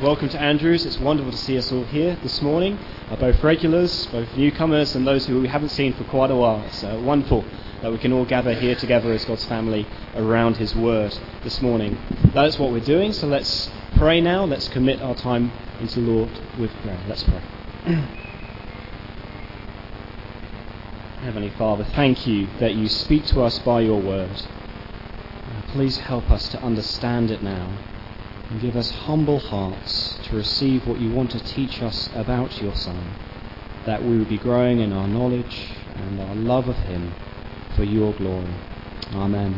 Welcome to Andrews. It's wonderful to see us all here this morning, uh, both regulars, both newcomers, and those who we haven't seen for quite a while. It's uh, wonderful that we can all gather here together as God's family around His Word this morning. That is what we're doing, so let's pray now. Let's commit our time into the Lord with prayer. Let's pray. Heavenly Father, thank you that you speak to us by your Word. Uh, please help us to understand it now and give us humble hearts to receive what you want to teach us about your Son, that we would be growing in our knowledge and our love of him for your glory. Amen.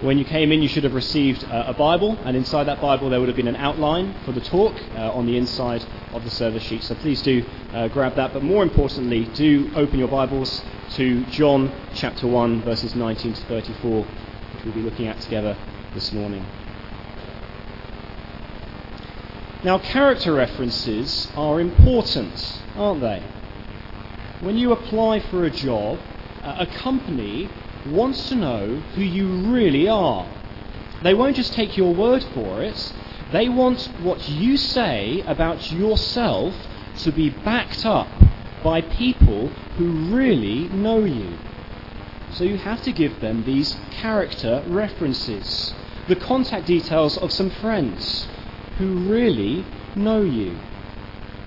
When you came in, you should have received a Bible, and inside that Bible, there would have been an outline for the talk uh, on the inside of the service sheet. So please do uh, grab that. But more importantly, do open your Bibles to John chapter 1, verses 19 to 34, which we'll be looking at together this morning. Now, character references are important, aren't they? When you apply for a job, a company wants to know who you really are. They won't just take your word for it, they want what you say about yourself to be backed up by people who really know you. So you have to give them these character references, the contact details of some friends who really know you.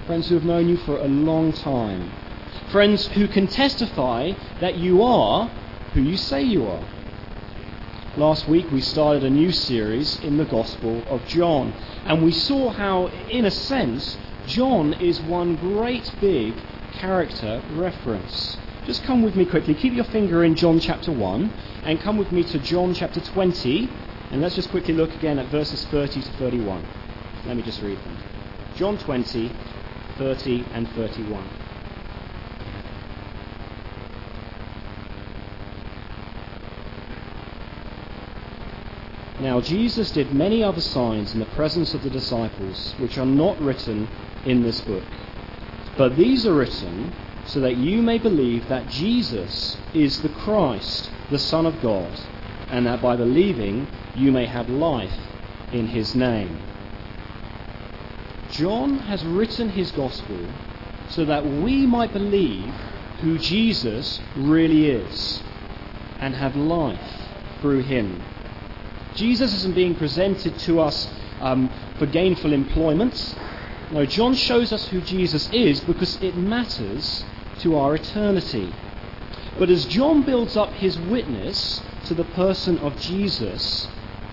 Friends who have known you for a long time. Friends who can testify that you are who you say you are. Last week we started a new series in the Gospel of John, and we saw how, in a sense, John is one great big character reference. Just come with me quickly. Keep your finger in John chapter 1 and come with me to John chapter 20, and let's just quickly look again at verses 30 to 31. Let me just read them. John 20, 30 and 31. Now Jesus did many other signs in the presence of the disciples, which are not written in this book. But these are written so that you may believe that Jesus is the Christ, the Son of God, and that by believing you may have life in his name. John has written his gospel so that we might believe who Jesus really is and have life through him. Jesus isn't being presented to us um, for gainful employment. No, John shows us who Jesus is because it matters to our eternity. But as John builds up his witness to the person of Jesus,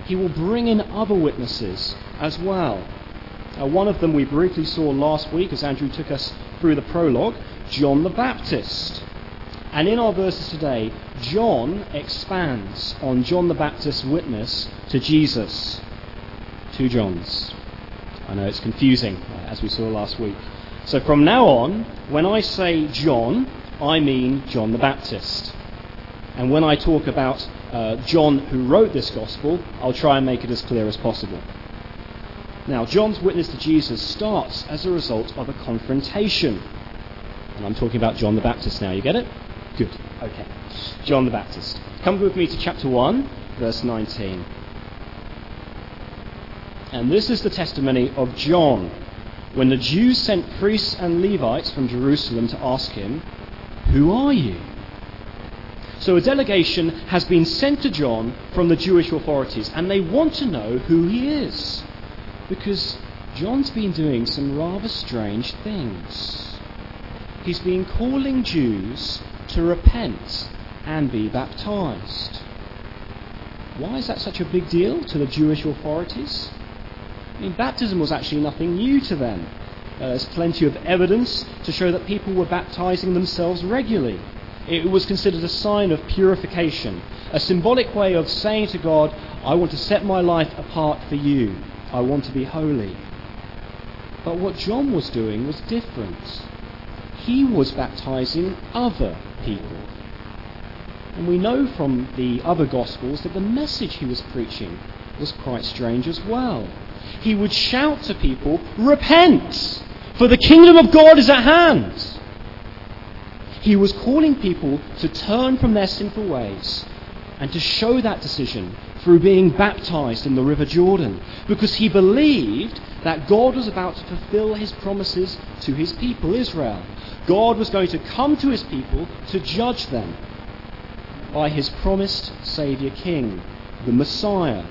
he will bring in other witnesses as well. Uh, one of them we briefly saw last week as Andrew took us through the prologue John the Baptist. And in our verses today, John expands on John the Baptist's witness to Jesus. Two Johns. I know it's confusing, uh, as we saw last week. So from now on, when I say John, I mean John the Baptist. And when I talk about uh, John who wrote this gospel, I'll try and make it as clear as possible. Now, John's witness to Jesus starts as a result of a confrontation. And I'm talking about John the Baptist now. You get it? Good. Okay. John the Baptist. Come with me to chapter 1, verse 19. And this is the testimony of John when the Jews sent priests and Levites from Jerusalem to ask him, Who are you? So a delegation has been sent to John from the Jewish authorities, and they want to know who he is because John's been doing some rather strange things. He's been calling Jews to repent and be baptized. Why is that such a big deal to the Jewish authorities? I mean, baptism was actually nothing new to them. Uh, there's plenty of evidence to show that people were baptizing themselves regularly. It was considered a sign of purification, a symbolic way of saying to God, I want to set my life apart for you. I want to be holy. But what John was doing was different. He was baptizing other people. And we know from the other Gospels that the message he was preaching was quite strange as well. He would shout to people, Repent! For the kingdom of God is at hand! He was calling people to turn from their sinful ways and to show that decision through being baptized in the River Jordan because he believed that God was about to fulfill his promises to his people, Israel. God was going to come to his people to judge them by his promised Saviour King, the Messiah.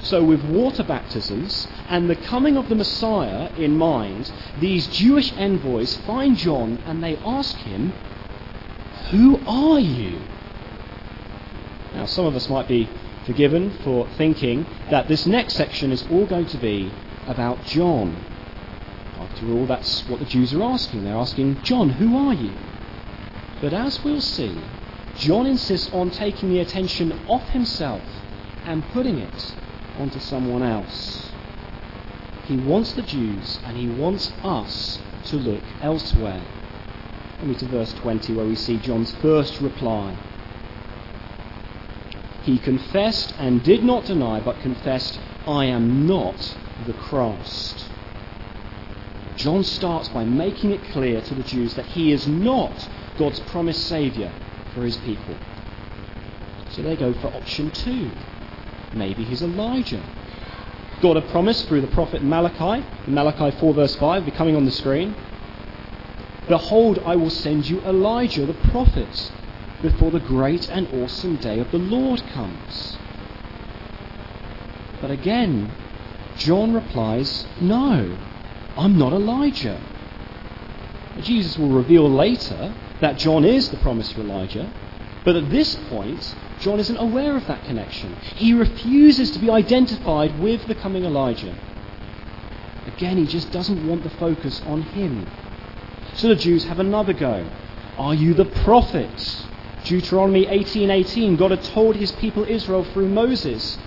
So, with water baptisms and the coming of the Messiah in mind, these Jewish envoys find John and they ask him, Who are you? Some of us might be forgiven for thinking that this next section is all going to be about John. After all, that's what the Jews are asking. They're asking, John, who are you? But as we'll see, John insists on taking the attention off himself and putting it onto someone else. He wants the Jews and he wants us to look elsewhere. Let me to verse 20 where we see John's first reply. He confessed and did not deny, but confessed, I am not the Christ. John starts by making it clear to the Jews that he is not God's promised Saviour for his people. So they go for option two. Maybe he's Elijah. God had promised through the prophet Malachi, Malachi 4, verse 5, be coming on the screen. Behold, I will send you Elijah the prophet before the great and awesome day of the Lord comes. But again, John replies, No, I'm not Elijah. Jesus will reveal later that John is the promised Elijah, but at this point, John isn't aware of that connection. He refuses to be identified with the coming Elijah. Again, he just doesn't want the focus on him. So the Jews have another go. Are you the prophet? Deuteronomy 18:18 God had told his people Israel through Moses,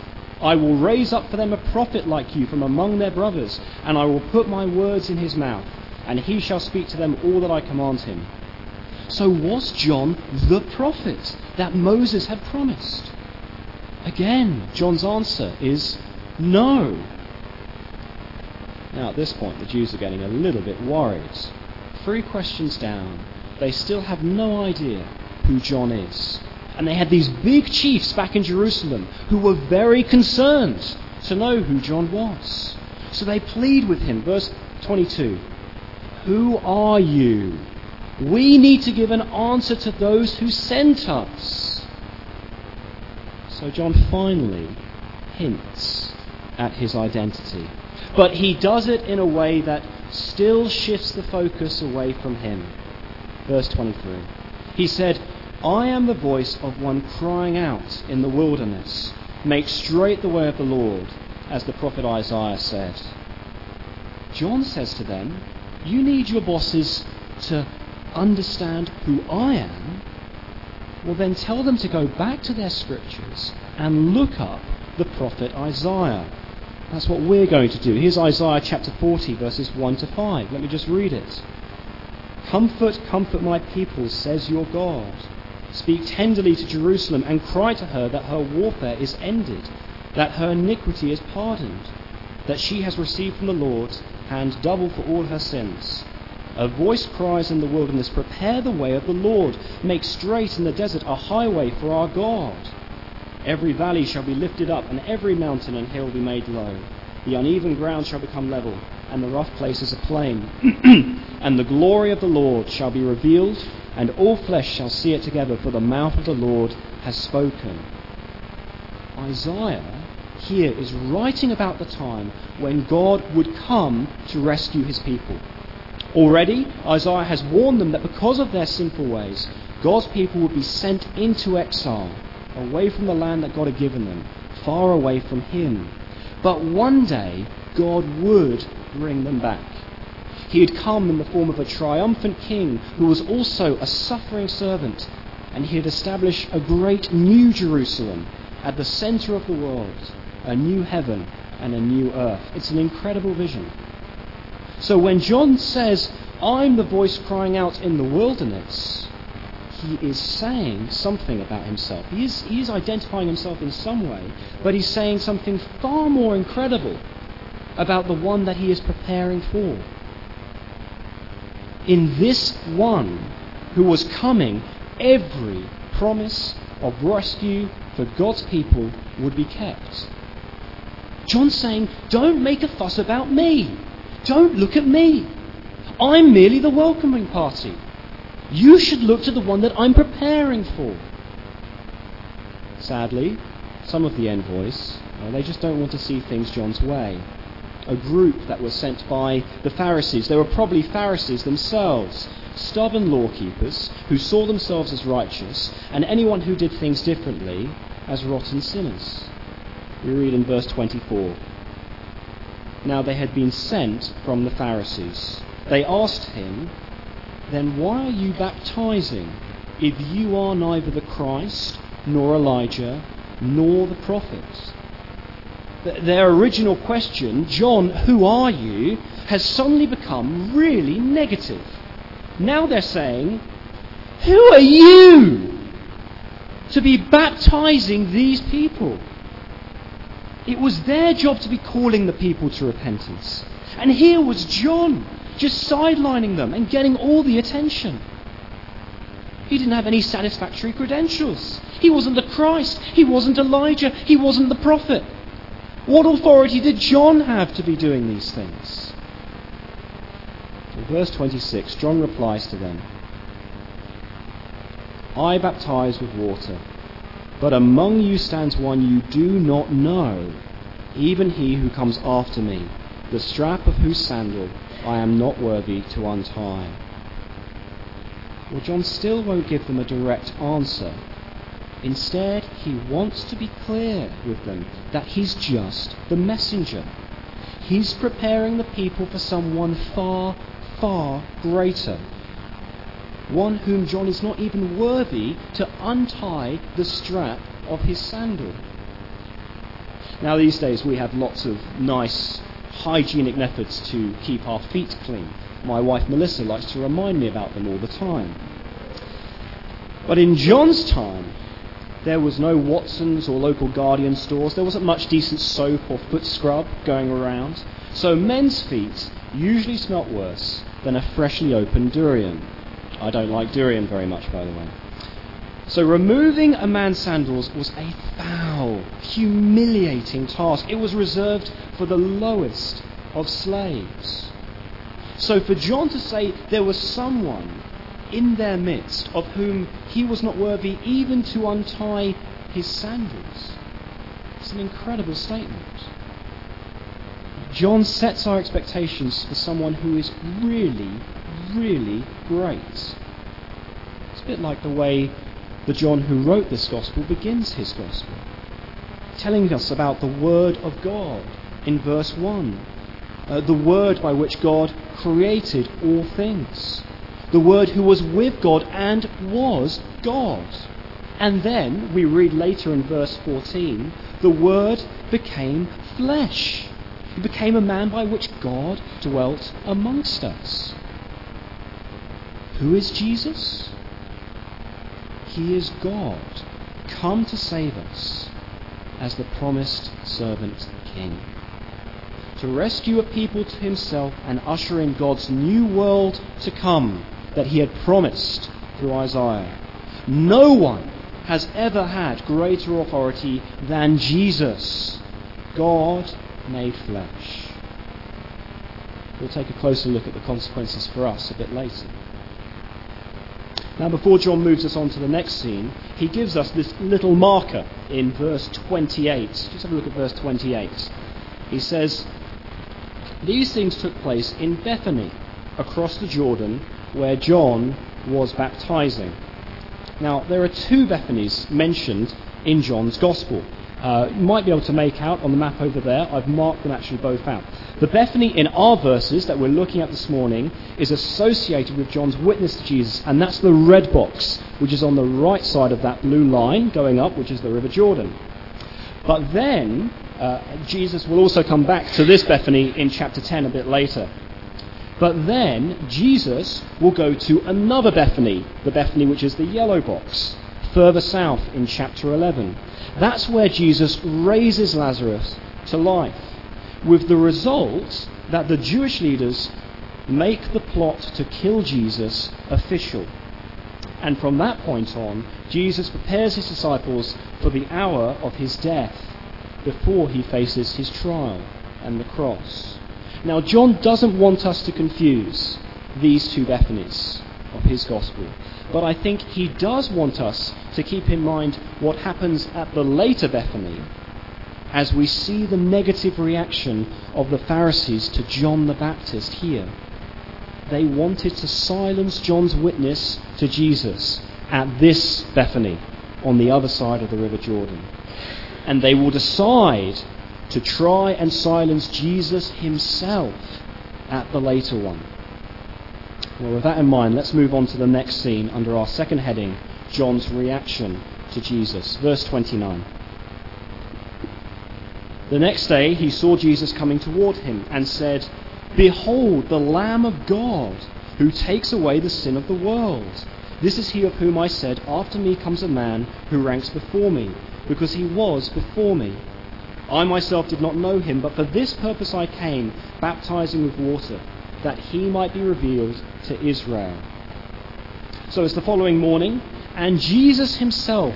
I will raise up for them a prophet like you from among their brothers, and I will put my words in his mouth, and he shall speak to them all that I command him. So was John the prophet that Moses had promised? Again, John's answer is no. Now, at this point, the Jews are getting a little bit worried. Three questions down, they still have no idea who John is. And they had these big chiefs back in Jerusalem who were very concerned to know who John was. So they plead with him. Verse 22 Who are you? We need to give an answer to those who sent us. So John finally hints at his identity. But he does it in a way that still shifts the focus away from him. Verse 23. He said, I am the voice of one crying out in the wilderness, Make straight the way of the Lord, as the prophet Isaiah said. John says to them, You need your bosses to understand who I am. Well, then tell them to go back to their scriptures and look up the prophet Isaiah. That's what we're going to do. Here's Isaiah chapter 40, verses 1 to 5. Let me just read it. Comfort, comfort my people, says your God. Speak tenderly to Jerusalem and cry to her that her warfare is ended, that her iniquity is pardoned, that she has received from the Lord hand double for all her sins. A voice cries in the wilderness, Prepare the way of the Lord, make straight in the desert a highway for our God. Every valley shall be lifted up, and every mountain and hill be made low. The uneven ground shall become level, and the rough places a plain. and the glory of the Lord shall be revealed, and all flesh shall see it together, for the mouth of the Lord has spoken. Isaiah here is writing about the time when God would come to rescue his people. Already, Isaiah has warned them that because of their sinful ways, God's people would be sent into exile, away from the land that God had given them, far away from Him. But one day, God would bring them back. He had come in the form of a triumphant king who was also a suffering servant, and he had established a great new Jerusalem at the center of the world, a new heaven and a new earth. It's an incredible vision. So when John says, I'm the voice crying out in the wilderness, he is saying something about himself. He is, he is identifying himself in some way, but he's saying something far more incredible about the one that he is preparing for in this one who was coming, every promise of rescue for God's people would be kept. John's saying, Don't make a fuss about me. Don't look at me. I'm merely the welcoming party. You should look to the one that I'm preparing for. Sadly, some of the envoys, well, they just don't want to see things John's way. A group that were sent by the Pharisees. They were probably Pharisees themselves, stubborn law keepers who saw themselves as righteous, and anyone who did things differently as rotten sinners. We read in verse 24. Now they had been sent from the Pharisees. They asked him, Then why are you baptizing if you are neither the Christ, nor Elijah, nor the prophets? Their original question, John, who are you, has suddenly become really negative. Now they're saying, Who are you to be baptizing these people? It was their job to be calling the people to repentance. And here was John just sidelining them and getting all the attention. He didn't have any satisfactory credentials. He wasn't the Christ. He wasn't Elijah. He wasn't the prophet. What authority did John have to be doing these things? In verse 26, John replies to them I baptize with water, but among you stands one you do not know, even he who comes after me, the strap of whose sandal I am not worthy to untie. Well, John still won't give them a direct answer. Instead, he wants to be clear with them that he's just the messenger. He's preparing the people for someone far, far greater. One whom John is not even worthy to untie the strap of his sandal. Now, these days we have lots of nice hygienic methods to keep our feet clean. My wife Melissa likes to remind me about them all the time. But in John's time, there was no Watsons or local Guardian stores. There wasn't much decent soap or foot scrub going around. So men's feet usually smelt worse than a freshly opened durian. I don't like durian very much, by the way. So removing a man's sandals was a foul, humiliating task. It was reserved for the lowest of slaves. So for John to say there was someone in their midst of whom he was not worthy even to untie his sandals, it's an incredible statement. John sets our expectations for someone who is really, really great. It's a bit like the way the John who wrote this gospel begins his gospel, telling us about the Word of God in verse 1. Uh, the Word by which God created all things. The Word who was with God and was God. And then we read later in verse 14 the Word became flesh. He became a man by which God dwelt amongst us. Who is Jesus? He is God, come to save us as the promised servant king. To rescue a people to himself and usher in God's new world to come that he had promised through Isaiah. No one has ever had greater authority than Jesus, God made flesh. We'll take a closer look at the consequences for us a bit later. Now, before John moves us on to the next scene, he gives us this little marker in verse 28. Just have a look at verse 28. He says, These things took place in Bethany, across the Jordan, where John was baptizing. Now, there are two Bethanies mentioned in John's Gospel. Uh, you might be able to make out on the map over there. I've marked them actually both out. The Bethany in our verses that we're looking at this morning is associated with John's witness to Jesus, and that's the red box, which is on the right side of that blue line going up, which is the River Jordan. But then, uh, Jesus will also come back to this Bethany in chapter 10 a bit later. But then, Jesus will go to another Bethany, the Bethany which is the yellow box, further south in chapter 11. That's where Jesus raises Lazarus to life, with the result that the Jewish leaders make the plot to kill Jesus official. And from that point on, Jesus prepares his disciples for the hour of his death before he faces his trial and the cross. Now, John doesn't want us to confuse these two Bethanies of his gospel, but I think he does want us to keep in mind what happens at the later Bethany as we see the negative reaction of the Pharisees to John the Baptist here. They wanted to silence John's witness to Jesus at this Bethany on the other side of the River Jordan. And they will decide to try and silence Jesus himself at the later one. Well, with that in mind, let's move on to the next scene under our second heading John's reaction to Jesus. Verse 29. The next day he saw Jesus coming toward him and said, Behold, the Lamb of God, who takes away the sin of the world. This is he of whom I said, After me comes a man who ranks before me, because he was before me. I myself did not know him, but for this purpose I came, baptizing with water, that he might be revealed to Israel. So it's the following morning, and Jesus himself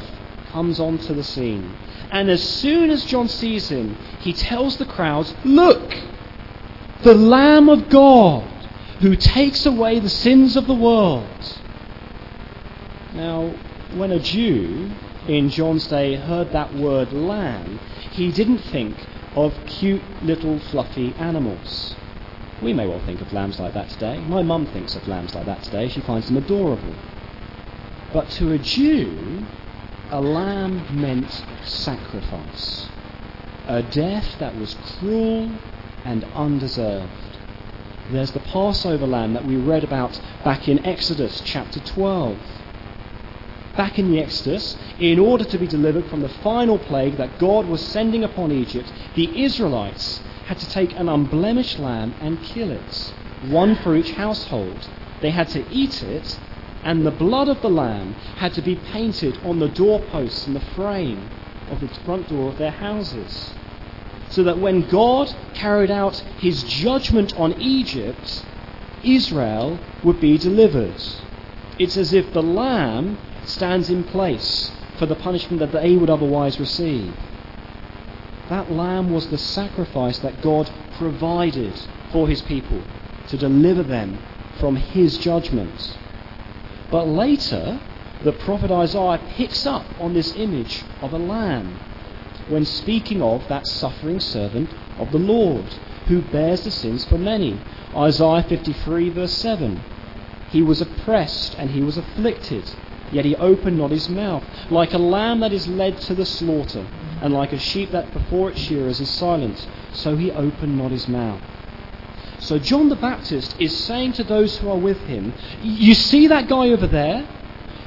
comes onto the scene. And as soon as John sees him, he tells the crowds, Look, the Lamb of God who takes away the sins of the world. Now, when a Jew in John's day heard that word lamb, he didn't think of cute little fluffy animals. We may well think of lambs like that today. My mum thinks of lambs like that today. She finds them adorable. But to a Jew, a lamb meant sacrifice, a death that was cruel and undeserved. There's the Passover lamb that we read about back in Exodus chapter 12. Back in the Exodus, in order to be delivered from the final plague that God was sending upon Egypt, the Israelites had to take an unblemished lamb and kill it, one for each household. They had to eat it and the blood of the lamb had to be painted on the doorposts and the frame of the front door of their houses. So that when God carried out his judgment on Egypt, Israel would be delivered. It's as if the lamb stands in place for the punishment that they would otherwise receive. That lamb was the sacrifice that God provided for his people to deliver them from his judgment. But later, the prophet Isaiah picks up on this image of a lamb when speaking of that suffering servant of the Lord who bears the sins for many. Isaiah 53, verse 7. He was oppressed and he was afflicted, yet he opened not his mouth. Like a lamb that is led to the slaughter, and like a sheep that before its shearers is silent, so he opened not his mouth. So John the Baptist is saying to those who are with him, You see that guy over there?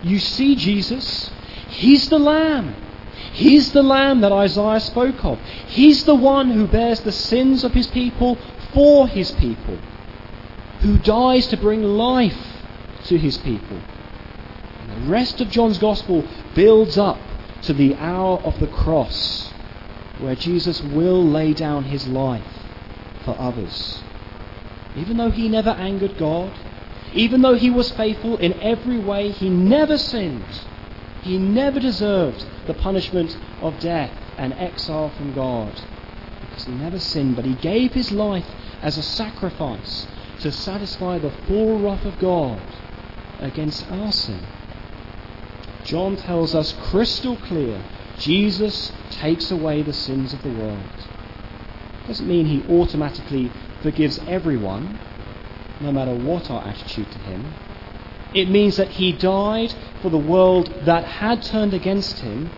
You see Jesus? He's the Lamb. He's the Lamb that Isaiah spoke of. He's the one who bears the sins of his people for his people, who dies to bring life to his people. Rest of John's Gospel builds up to the hour of the cross, where Jesus will lay down his life for others. Even though he never angered God, even though he was faithful in every way, he never sinned. He never deserved the punishment of death and exile from God because he never sinned, but he gave his life as a sacrifice to satisfy the full wrath of God against our sin. John tells us crystal clear Jesus takes away the sins of the world. Doesn't mean he automatically forgives everyone, no matter what our attitude to him. It means that he died for the world that had turned against him,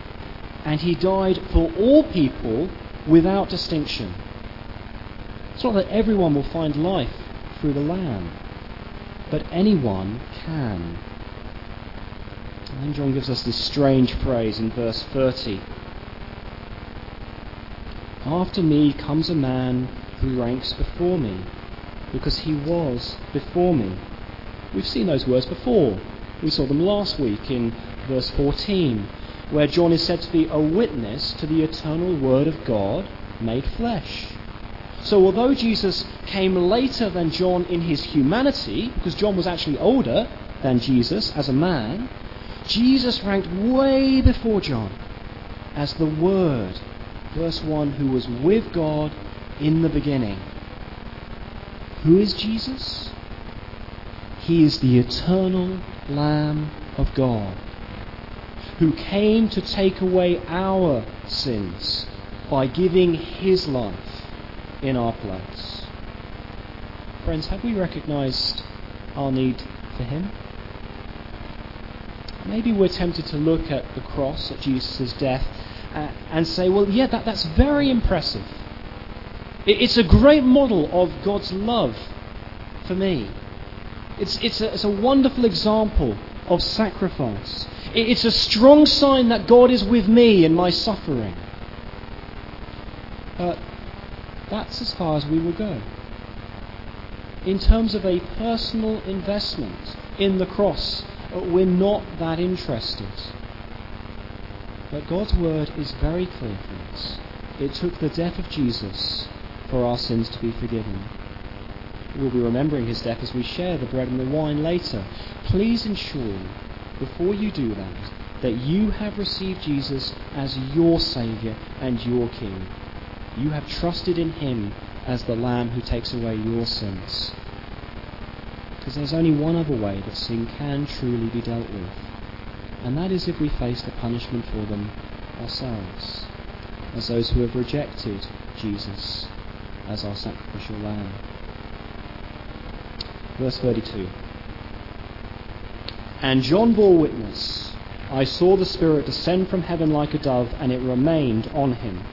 and he died for all people without distinction. It's not that everyone will find life through the Lamb, but anyone can. And then John gives us this strange phrase in verse 30. After me comes a man who ranks before me, because he was before me. We've seen those words before. We saw them last week in verse 14, where John is said to be a witness to the eternal Word of God made flesh. So, although Jesus came later than John in his humanity, because John was actually older than Jesus as a man, Jesus ranked way before John as the Word, verse 1, who was with God in the beginning. Who is Jesus? He is the eternal Lamb of God who came to take away our sins by giving his life in our place. Friends, have we recognized our need for him? Maybe we're tempted to look at the cross, at Jesus' death, uh, and say, well, yeah, that, that's very impressive. It, it's a great model of God's love for me. It's, it's, a, it's a wonderful example of sacrifice. It's a strong sign that God is with me in my suffering. But that's as far as we will go. In terms of a personal investment in the cross, we're not that interested. But God's word is very clear for us. It took the death of Jesus for our sins to be forgiven. We'll be remembering his death as we share the bread and the wine later. Please ensure before you do that, that you have received Jesus as your Saviour and your King. You have trusted in Him as the Lamb who takes away your sins. Because there's only one other way that sin can truly be dealt with, and that is if we face the punishment for them ourselves, as those who have rejected Jesus as our sacrificial Lamb. Verse 32. And John bore witness. I saw the Spirit descend from heaven like a dove, and it remained on him.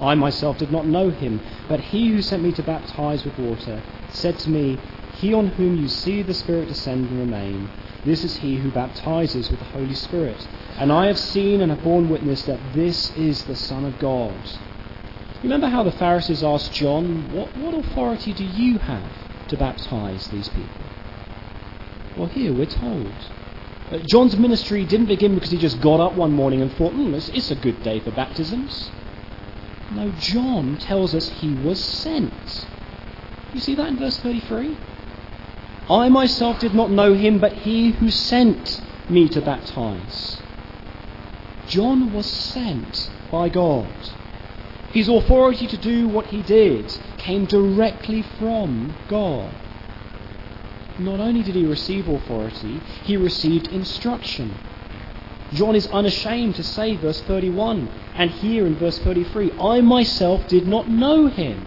I myself did not know him, but he who sent me to baptize with water said to me, He on whom you see the Spirit descend and remain, this is he who baptizes with the Holy Spirit. And I have seen and have borne witness that this is the Son of God. Remember how the Pharisees asked John, What, what authority do you have to baptize these people? Well, here we're told. Uh, John's ministry didn't begin because he just got up one morning and thought, hmm, it's, it's a good day for baptisms. No, John tells us he was sent. You see that in verse 33? I myself did not know him, but he who sent me to baptize. John was sent by God. His authority to do what he did came directly from God not only did he receive authority, he received instruction. John is unashamed to say, verse 31, and here in verse 33, I myself did not know him.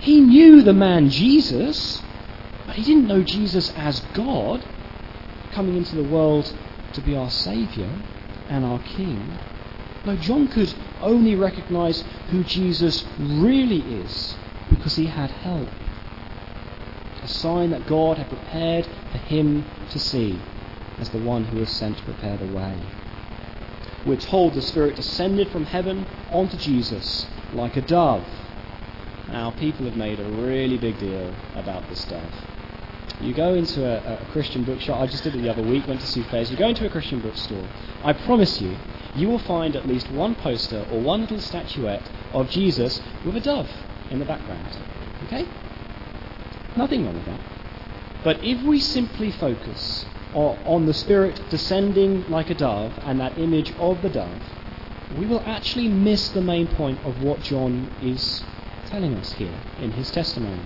He knew the man Jesus, but he didn't know Jesus as God, coming into the world to be our Saviour and our King. No, John could only recognize who Jesus really is because he had help a sign that God had prepared for him to see as the one who was sent to prepare the way. We're told the Spirit descended from heaven onto Jesus like a dove. Now, people have made a really big deal about this dove. You go into a, a Christian bookshop, I just did it the other week, went to fairs. You go into a Christian bookstore, I promise you, you will find at least one poster or one little statuette of Jesus with a dove in the background. Okay? Nothing wrong with that. But if we simply focus on the Spirit descending like a dove and that image of the dove, we will actually miss the main point of what John is telling us here in his testimony.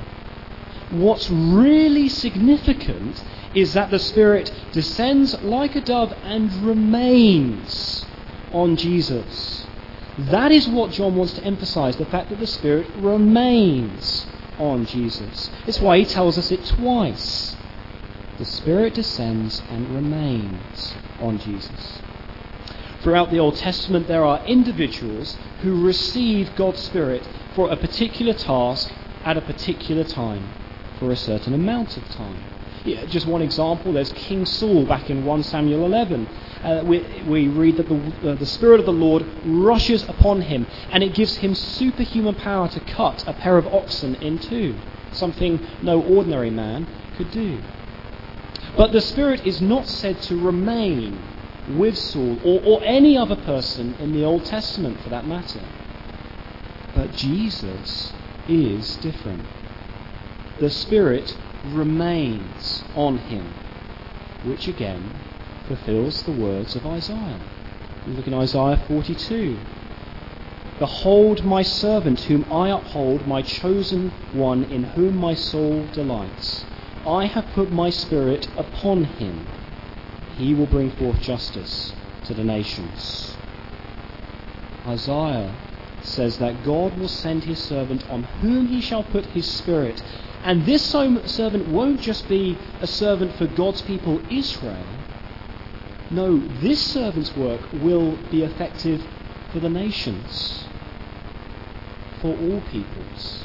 What's really significant is that the Spirit descends like a dove and remains on Jesus. That is what John wants to emphasize the fact that the Spirit remains on Jesus. It's why he tells us it twice. The Spirit descends and remains on Jesus. Throughout the Old Testament, there are individuals who receive God's Spirit for a particular task at a particular time, for a certain amount of time. Yeah, just one example, there's King Saul back in 1 Samuel 11 uh, we, we read that the, uh, the Spirit of the Lord rushes upon him and it gives him superhuman power to cut a pair of oxen in two, something no ordinary man could do. But the Spirit is not said to remain with Saul or, or any other person in the Old Testament for that matter. But Jesus is different. The Spirit remains on him, which again fulfills the words of Isaiah. You look in Isaiah 42. Behold my servant, whom I uphold, my chosen one, in whom my soul delights. I have put my spirit upon him. He will bring forth justice to the nations. Isaiah says that God will send his servant on whom he shall put his spirit. And this servant won't just be a servant for God's people Israel. No, this servant's work will be effective for the nations, for all peoples.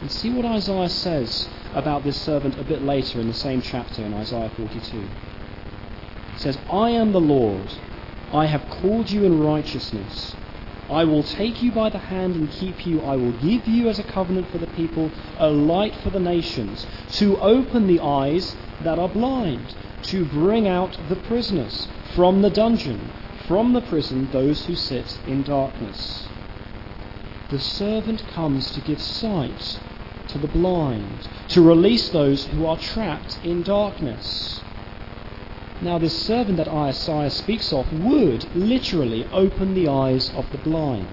And see what Isaiah says about this servant a bit later in the same chapter in Isaiah 42. He says, I am the Lord. I have called you in righteousness. I will take you by the hand and keep you. I will give you as a covenant for the people, a light for the nations, to open the eyes that are blind, to bring out the prisoners from the dungeon, from the prison those who sit in darkness. The servant comes to give sight to the blind, to release those who are trapped in darkness. Now, this servant that Isaiah speaks of would literally open the eyes of the blind.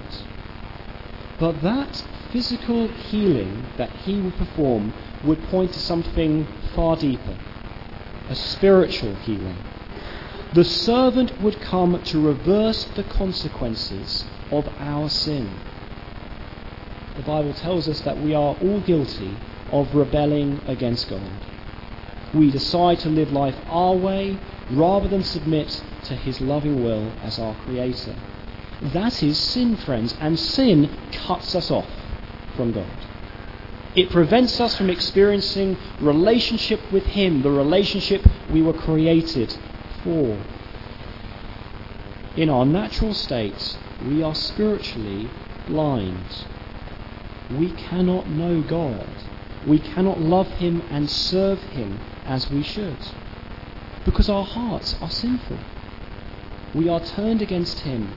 But that physical healing that he would perform would point to something far deeper a spiritual healing. The servant would come to reverse the consequences of our sin. The Bible tells us that we are all guilty of rebelling against God. We decide to live life our way rather than submit to His loving will as our Creator. That is sin, friends, and sin cuts us off from God. It prevents us from experiencing relationship with Him, the relationship we were created for. In our natural state, we are spiritually blind. We cannot know God. We cannot love Him and serve Him as we should because our hearts are sinful. We are turned against Him,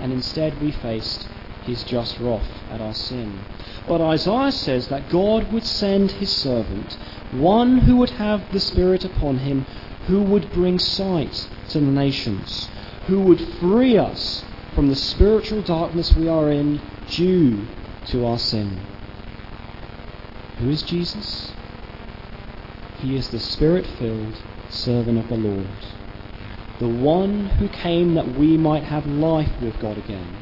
and instead we faced His just wrath at our sin. But Isaiah says that God would send His servant, one who would have the Spirit upon him, who would bring sight to the nations, who would free us from the spiritual darkness we are in due to our sin. Who is Jesus? He is the Spirit filled servant of the Lord, the one who came that we might have life with God again.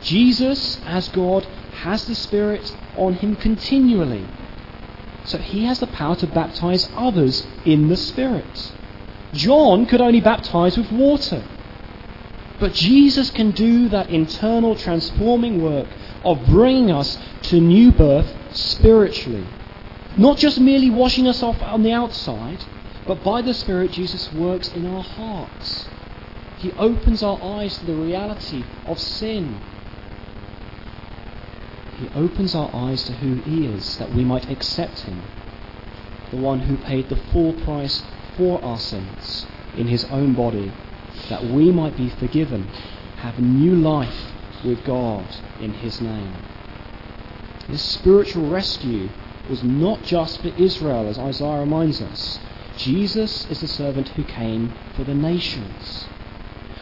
Jesus, as God, has the Spirit on him continually. So he has the power to baptize others in the Spirit. John could only baptize with water. But Jesus can do that internal transforming work of bringing us to new birth spiritually. Not just merely washing us off on the outside, but by the Spirit, Jesus works in our hearts. He opens our eyes to the reality of sin. He opens our eyes to who He is, that we might accept Him, the one who paid the full price for our sins in His own body, that we might be forgiven, have new life with God in His name. This spiritual rescue was not just for Israel, as Isaiah reminds us. Jesus is the servant who came for the nations.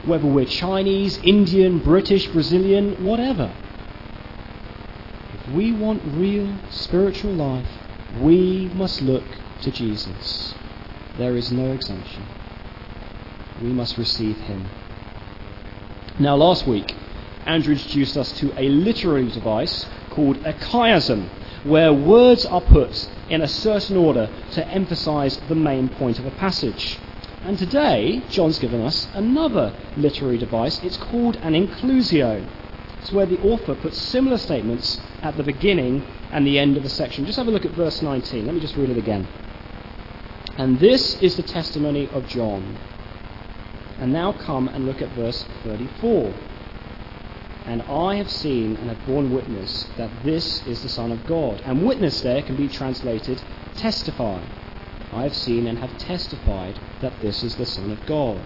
Whether we're Chinese, Indian, British, Brazilian, whatever. If we want real spiritual life, we must look to Jesus. There is no exemption. We must receive him. Now, last week, Andrew introduced us to a literary device called a chiasm, where words are put in a certain order to emphasize the main point of a passage. And today, John's given us another literary device. It's called an inclusio. It's where the author puts similar statements at the beginning and the end of the section. Just have a look at verse 19. Let me just read it again. And this is the testimony of John. And now come and look at verse 34. And I have seen and have borne witness that this is the Son of God. And witness there can be translated testify. I have seen and have testified that this is the Son of God.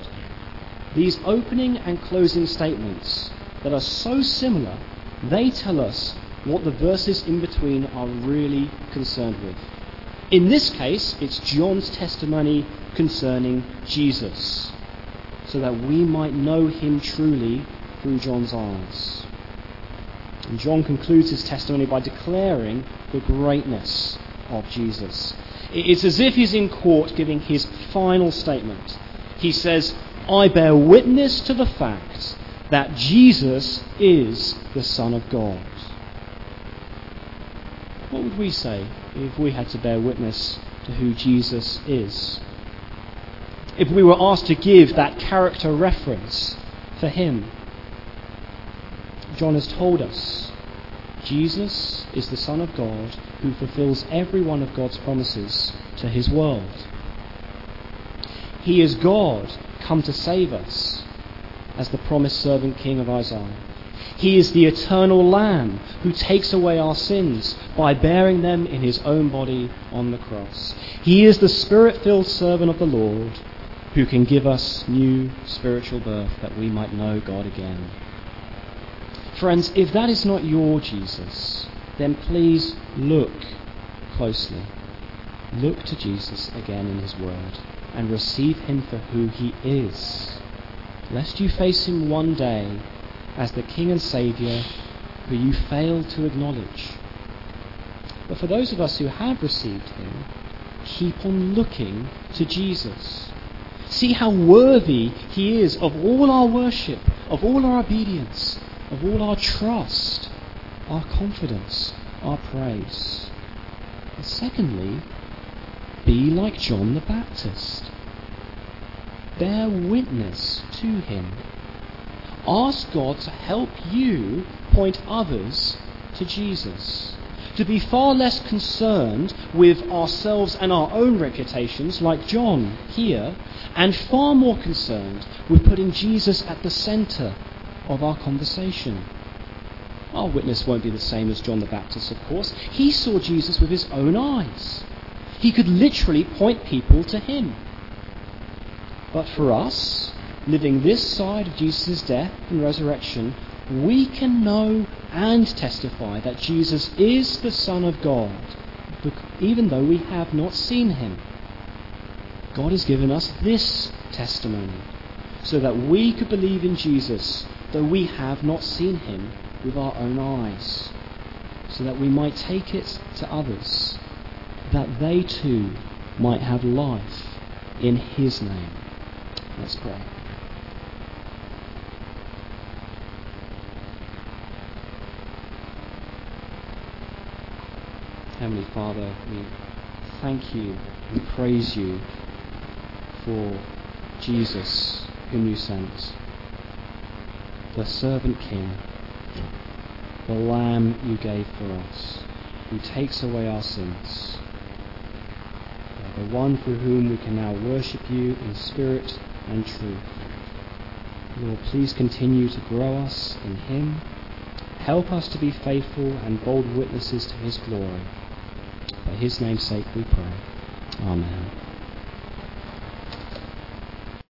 These opening and closing statements that are so similar, they tell us what the verses in between are really concerned with. In this case, it's John's testimony concerning Jesus, so that we might know him truly through John's eyes. And John concludes his testimony by declaring the greatness of Jesus. It's as if he's in court giving his final statement. He says, I bear witness to the fact that Jesus is the Son of God. What would we say if we had to bear witness to who Jesus is? If we were asked to give that character reference for him? John has told us Jesus is the Son of God who fulfills every one of God's promises to his world. He is God come to save us as the promised servant king of Isaiah. He is the eternal Lamb who takes away our sins by bearing them in his own body on the cross. He is the spirit filled servant of the Lord who can give us new spiritual birth that we might know God again. Friends, if that is not your Jesus, then please look closely. Look to Jesus again in his word and receive him for who he is, lest you face him one day as the King and Saviour who you failed to acknowledge. But for those of us who have received him, keep on looking to Jesus. See how worthy he is of all our worship, of all our obedience, of all our trust, our confidence, our praise. And secondly, be like John the Baptist. Bear witness to him. Ask God to help you point others to Jesus. To be far less concerned with ourselves and our own reputations, like John here, and far more concerned with putting Jesus at the centre of our conversation. Our witness won't be the same as John the Baptist, of course. He saw Jesus with his own eyes. He could literally point people to him. But for us, living this side of Jesus' death and resurrection, we can know and testify that Jesus is the Son of God, even though we have not seen him. God has given us this testimony so that we could believe in Jesus, though we have not seen him with our own eyes, so that we might take it to others, that they too might have life in his name. Let's pray. Heavenly Father, we thank you and praise you for Jesus, whom you sent, the servant king the Lamb you gave for us, who takes away our sins. The one through whom we can now worship you in spirit and truth. Lord, please continue to grow us in Him. Help us to be faithful and bold witnesses to His glory. For His name's sake we pray. Amen.